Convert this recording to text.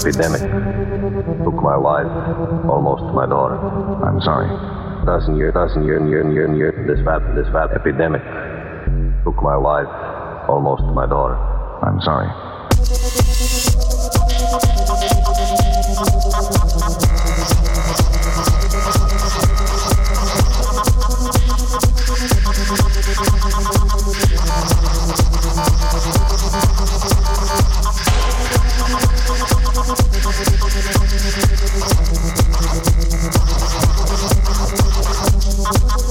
epidemic took my life, almost my daughter. I'm sorry. Dozen year, dozen year, year, year, year. This bad, this bad epidemic took my life, almost my daughter. I'm sorry. ¡Gracias!